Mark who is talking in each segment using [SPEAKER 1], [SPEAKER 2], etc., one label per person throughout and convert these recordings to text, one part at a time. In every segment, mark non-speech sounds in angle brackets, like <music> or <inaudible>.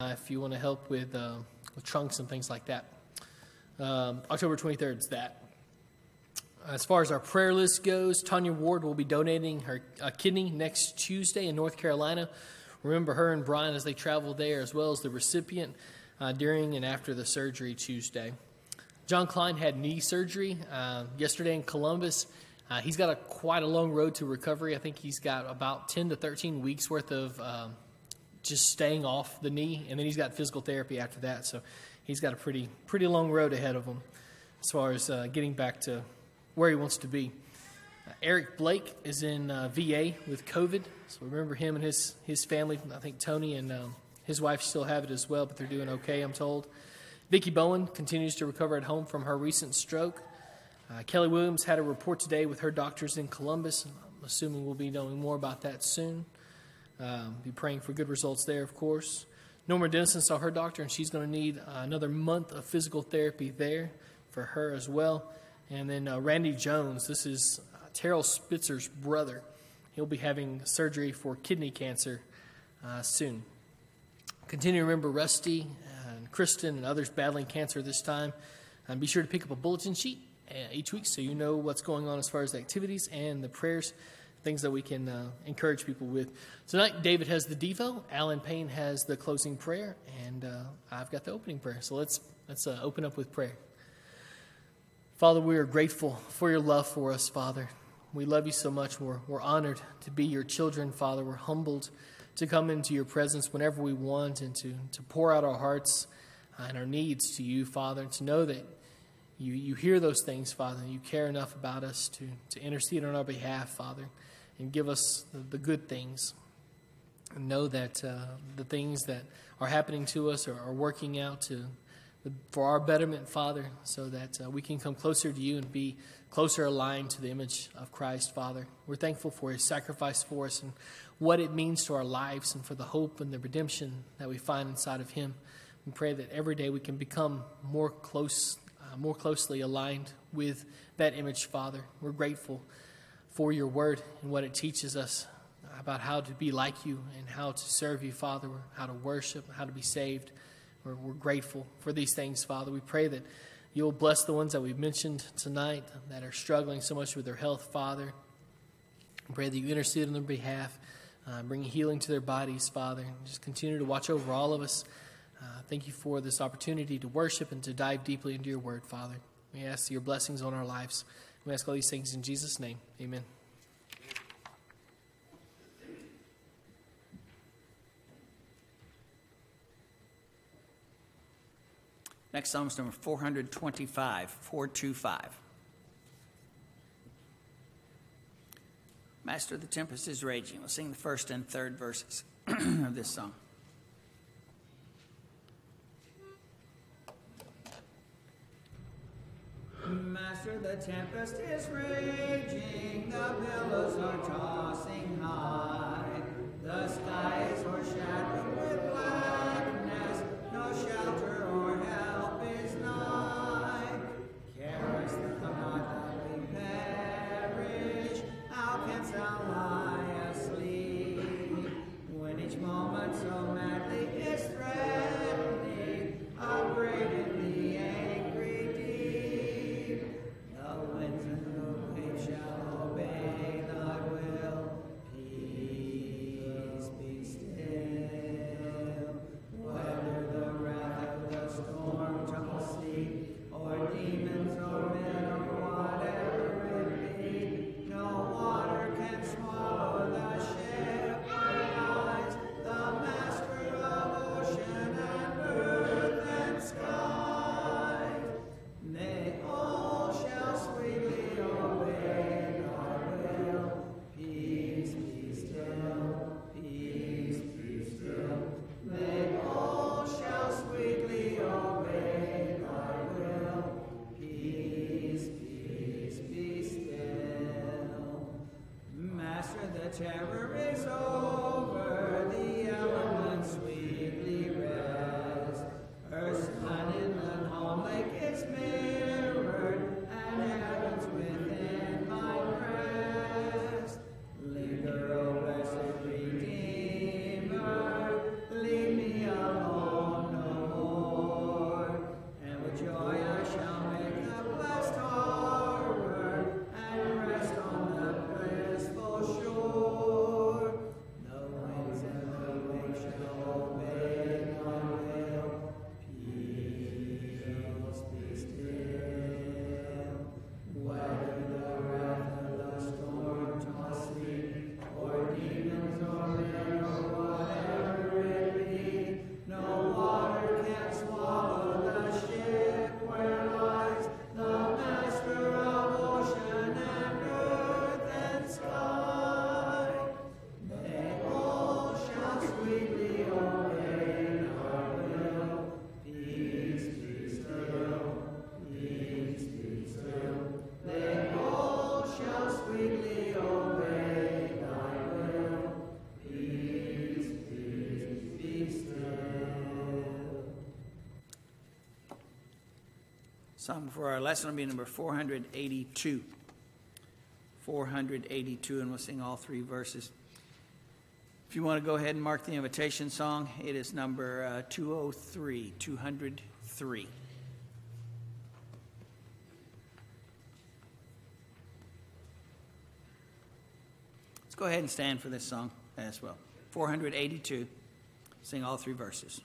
[SPEAKER 1] uh, if you want to help with, uh, with trunks and things like that. Um, October 23rd is that. As far as our prayer list goes, Tanya Ward will be donating her kidney next Tuesday in North Carolina. Remember her and Brian as they travel there, as well as the recipient uh, during and after the surgery Tuesday. John Klein had knee surgery uh, yesterday in Columbus. Uh, he's got a quite a long road to recovery. I think he's got about 10 to 13 weeks worth of um, just staying off the knee, and then he's got physical therapy after that. So he's got a pretty pretty long road ahead of him as far as uh, getting back to where he wants to be. Uh, Eric Blake is in uh, VA with COVID, so remember him and his his family. I think Tony and um, his wife still have it as well, but they're doing okay, I'm told. Vicki Bowen continues to recover at home from her recent stroke. Uh, Kelly Williams had a report today with her doctors in Columbus. I'm assuming we'll be knowing more about that soon. Um, be praying for good results there, of course. Norma Dennison saw her doctor, and she's going to need uh, another month of physical therapy there for her as well. And then uh, Randy Jones, this is uh, Terrell Spitzer's brother. He'll be having surgery for kidney cancer uh, soon. Continue to remember Rusty and Kristen and others battling cancer this time. And be sure to pick up a bulletin sheet uh, each week so you know what's going on as far as the activities and the prayers, things that we can uh, encourage people with. Tonight, David has the Devo, Alan Payne has the closing prayer, and uh, I've got the opening prayer. So let's, let's uh, open up with prayer. Father, we are grateful for your love for us, Father. We love you so much. We're, we're honored to be your children, Father. We're humbled to come into your presence whenever we want and to, to pour out our hearts and our needs to you, Father, and to know that you, you hear those things, Father, and you care enough about us to, to intercede on our behalf, Father, and give us the, the good things. And know that uh, the things that are happening to us are, are working out to for our betterment, Father, so that uh, we can come closer to you and be closer aligned to the image of Christ, Father. We're thankful for his sacrifice for us and what it means to our lives and for the hope and the redemption that we find inside of him. We pray that every day we can become more close, uh, more closely aligned with that image, Father. We're grateful for your word and what it teaches us about how to be like you and how to serve you, Father, how to worship, how to be saved. We're, we're grateful for these things, Father. We pray that you'll bless the ones that we've mentioned tonight that are struggling so much with their health, Father. We pray that you intercede on their behalf, uh, bring healing to their bodies, Father. Just continue to watch over all of us. Uh, thank you for this opportunity to worship and to dive deeply into your word, Father. We ask your blessings on our lives. We ask all these things in Jesus' name. Amen.
[SPEAKER 2] Next is number 425, 425. Master, of the tempest is raging. We'll sing the first and third verses <clears throat> of this song. Master, the tempest is raging, the billows are tossing high, the skies are shadowed with blackness, no shelter or help Psalm for our lesson will be number 482. 482, and we'll sing all three verses. If you want to go ahead and mark the invitation song, it is number uh, 203, 203. Let's go ahead and stand for this song as well. 482. Sing all three verses.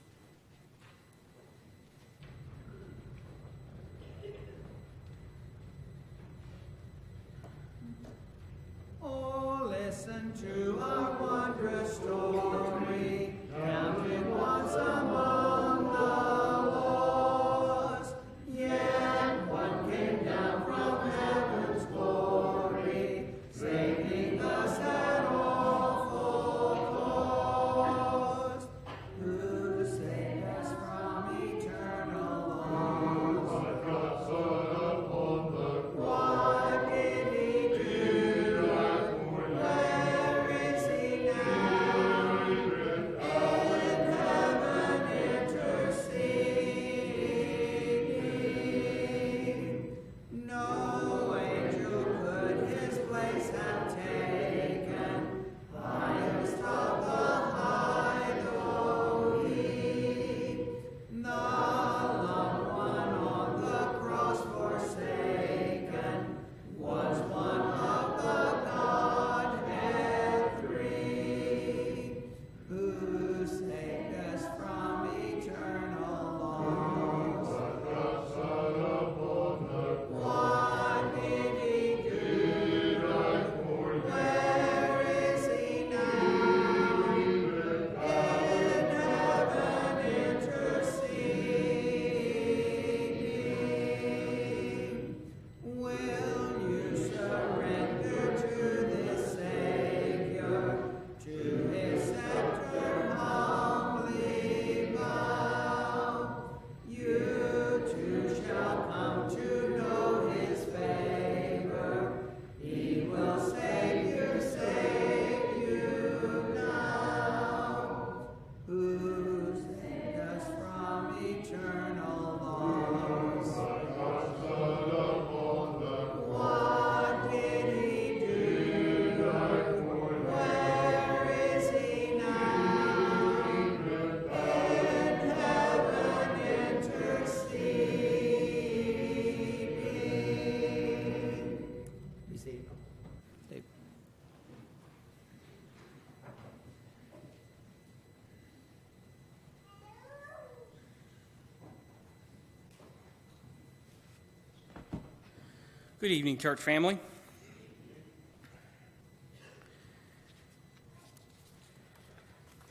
[SPEAKER 3] Good evening, church family.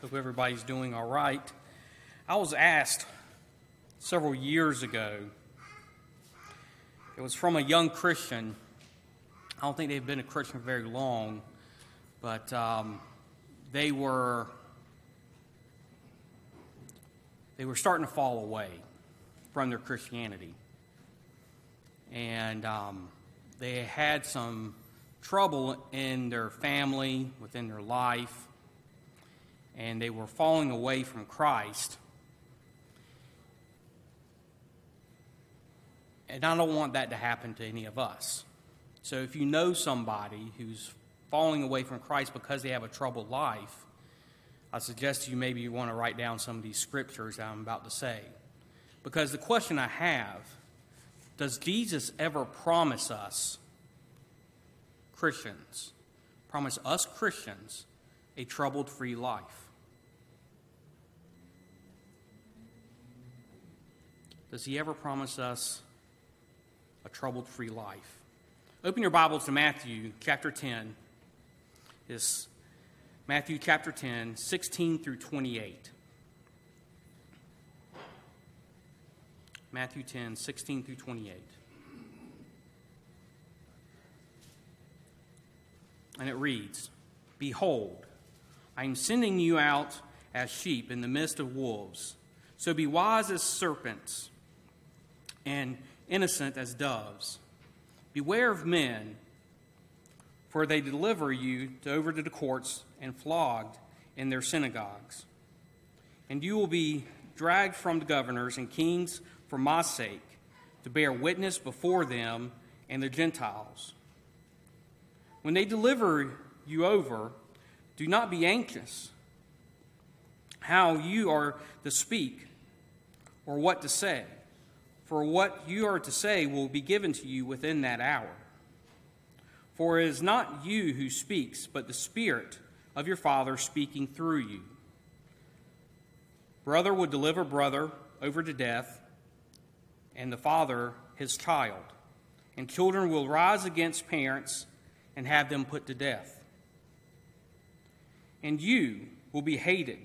[SPEAKER 3] Hope everybody's doing all right. I was asked several years ago, it was from a young Christian. I don't think they've been a Christian very long, but um, they were they were starting to fall away from their Christianity and um, they had some trouble in their family, within their life, and they were falling away from Christ. And I don't want that to happen to any of us. So if you know somebody who's falling away from Christ because they have a troubled life, I suggest you maybe you want to write down some of these scriptures that I'm about to say. Because the question I have does Jesus ever promise us, Christians, promise us Christians, a troubled free life? Does he ever promise us a troubled free life? Open your Bibles to Matthew chapter 10. It's Matthew chapter 10, 16 through 28. Matthew 10, 16 through 28. And it reads Behold, I am sending you out as sheep in the midst of wolves. So be wise as serpents and innocent as doves. Beware of men, for they deliver you over to the courts and flogged in their synagogues. And you will be dragged from the governors and kings for my sake to bear witness before them and the Gentiles. When they deliver you over, do not be anxious how you are to speak or what to say, for what you are to say will be given to you within that hour. For it is not you who speaks, but the Spirit of your Father speaking through you. Brother will deliver brother over to death, and the father his child. And children will rise against parents and have them put to death. And you will be hated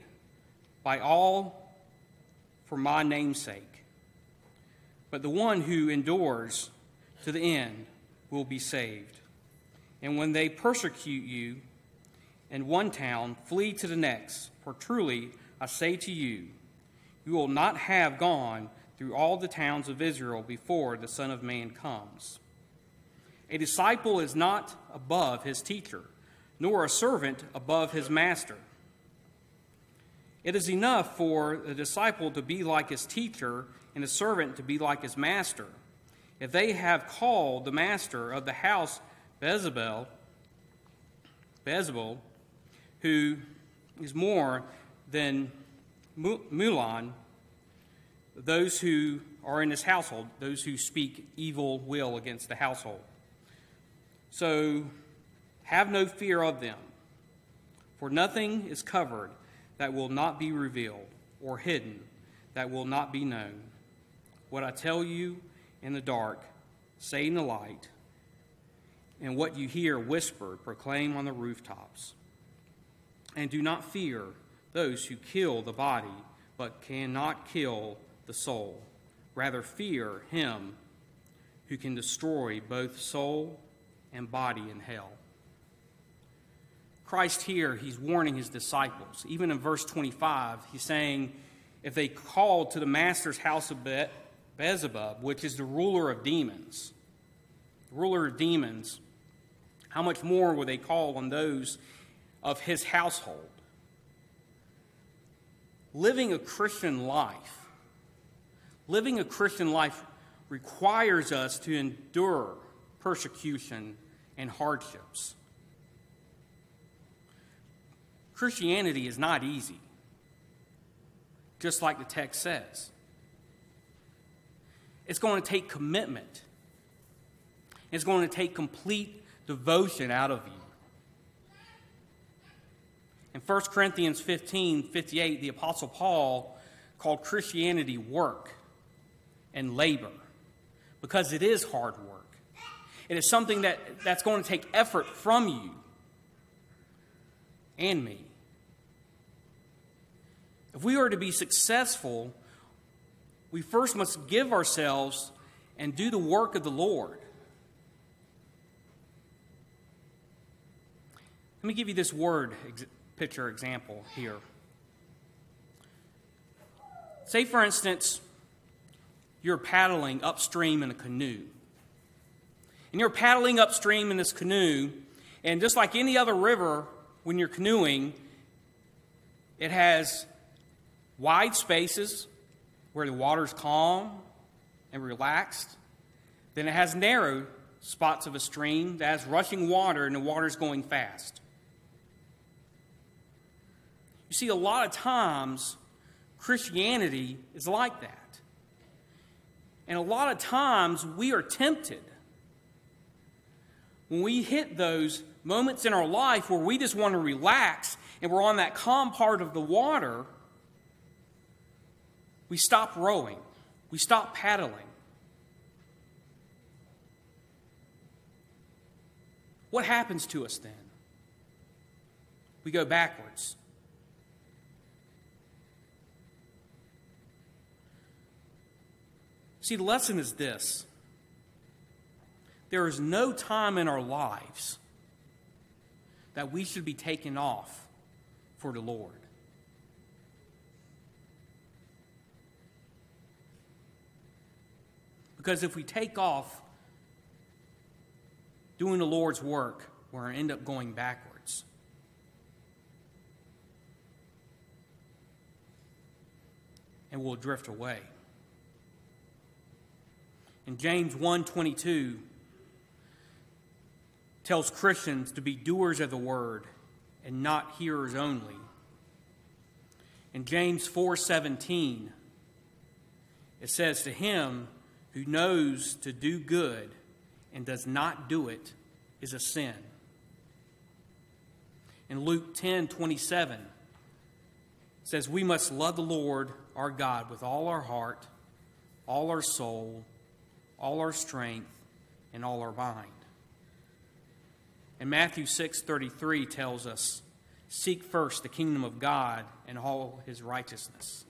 [SPEAKER 3] by all for my name's sake. But the one who endures to the end will be saved. And when they persecute you in one town, flee to the next, for truly I say to you, you will not have gone through all the towns of Israel before the Son of Man comes. A disciple is not above his teacher, nor a servant above his master. It is enough for the disciple to be like his teacher and the servant to be like his master. If they have called the master of the house Beelzebul, Beelzebul, who is more than Mahlon, those who are in his household, those who speak evil will against the household. So have no fear of them, for nothing is covered that will not be revealed, or hidden that will not be known. What I tell you in the dark, say in the light, and what you hear whispered, proclaim on the rooftops. And do not fear those who kill the body, but cannot kill the soul. Rather, fear him who can destroy both soul and body in hell. Christ here, he's warning his disciples. Even in verse 25, he's saying, if they call to the master's house of Be- Beelzebub, which is the ruler of demons, the ruler of demons, how much more will they call on those of his household? living a Christian life, living a Christian life requires us to endure persecution and hardships. Christianity is not easy, just like the text says. It's going to take commitment. It's going to take complete devotion out of you. In 1 Corinthians 15 58, the Apostle Paul called Christianity work and labor because it is hard work. It is something that, that's going to take effort from you and me. If we are to be successful, we first must give ourselves and do the work of the Lord. Let me give you this word picture example here. Say, for instance, you're paddling upstream in a canoe. And you're paddling upstream in this canoe, and just like any other river, when you're canoeing, it has wide spaces where the water's calm and relaxed. Then it has narrow spots of a stream that has rushing water and the water's going fast. You see, a lot of times, Christianity is like that. And a lot of times, we are tempted when we hit those moments in our life where we just want to relax and we're on that calm part of the water, we stop rowing, we stop paddling. What happens to us then? We go backwards. See, the lesson is this there is no time in our lives that we should be taken off for the Lord. Because if we take off doing the Lord's work, we're going to end up going backwards. And we'll drift away. And James 1:22 tells Christians to be doers of the word and not hearers only. In James 4:17 it says to him who knows to do good and does not do it is a sin. In Luke 10:27 says we must love the Lord our God with all our heart, all our soul, all our strength, and all our mind. And Matthew 6:33 tells us, "Seek first the kingdom of God and all his righteousness."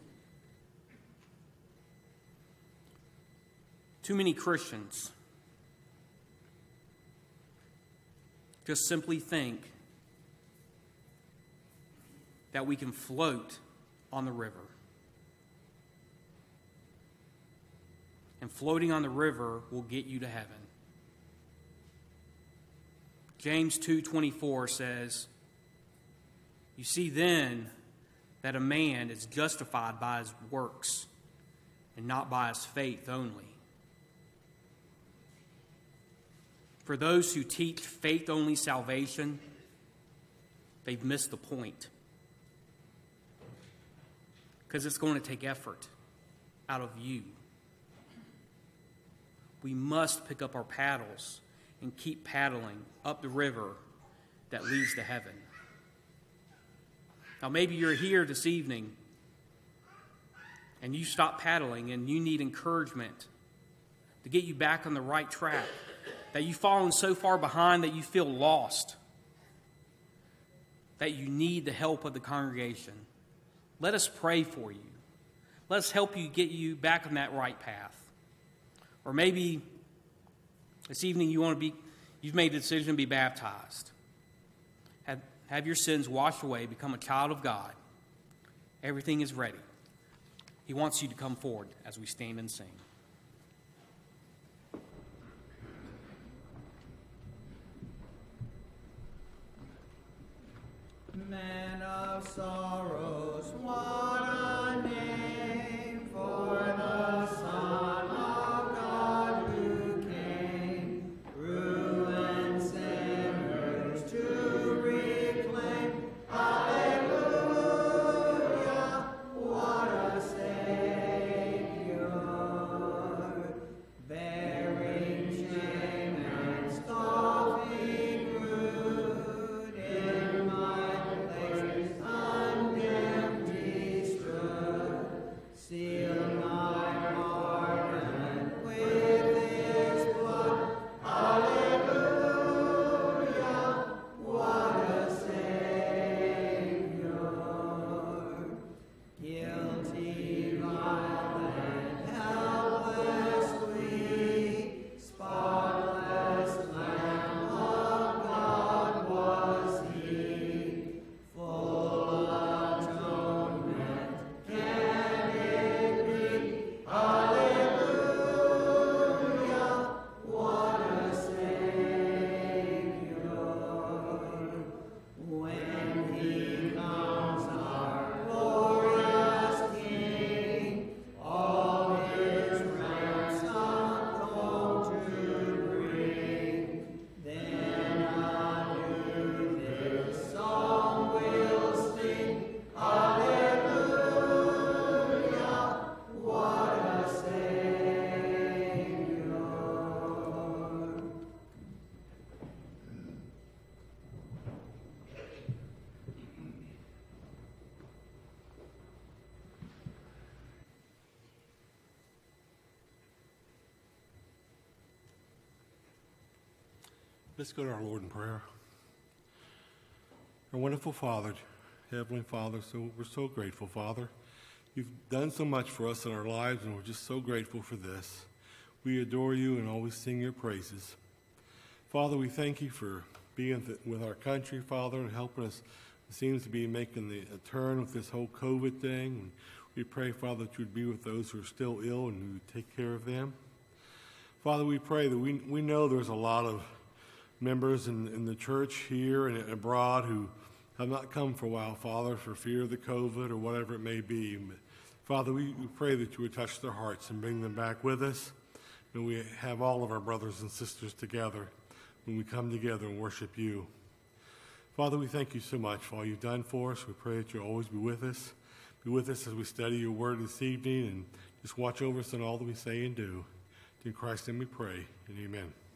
[SPEAKER 3] Too many Christians just simply think that we can float on the river. And floating on the river will get you to heaven. James 2:24 says, "You see then that a man is justified by his works and not by his faith only." For those who teach faith only salvation, they've missed the point. Because it's going to take effort out of you. We must pick up our paddles and keep paddling up the river that leads to heaven. Now, maybe you're here this evening and you stop paddling and you need encouragement to get you back on the right track that you've fallen so far behind that you feel lost, that you need the help of the congregation, let us pray for you. Let us help you get you back on that right path. Or maybe this evening you want to be, you've made the decision to be baptized. Have, have your sins washed away, become a child of God. Everything is ready. He wants you to come forward as we stand and sing.
[SPEAKER 2] Man of sorrows,
[SPEAKER 4] Let's go to our Lord in prayer. Our wonderful Father, Heavenly Father, so we're so grateful, Father. You've done so much for us in our lives, and we're just so grateful for this. We adore you and always sing your praises. Father, we thank you for being th- with our country, Father, and helping us. It seems to be making the, a turn with this whole COVID thing. We pray, Father, that you'd be with those who are still ill and you take care of them. Father, we pray that we, we know there's a lot of members in, in the church here and abroad who have not come for a while, Father, for fear of the COVID or whatever it may be. Father, we, pray that you would touch their hearts and bring them back with us. May we have all of our brothers and sisters together when we come together and worship you. Father, we thank you so much for all you've done for us. We pray that you'll always be with us. Be with us as we study your word this evening and just watch over us in all that we say and do. In Christ's name we pray, and amen.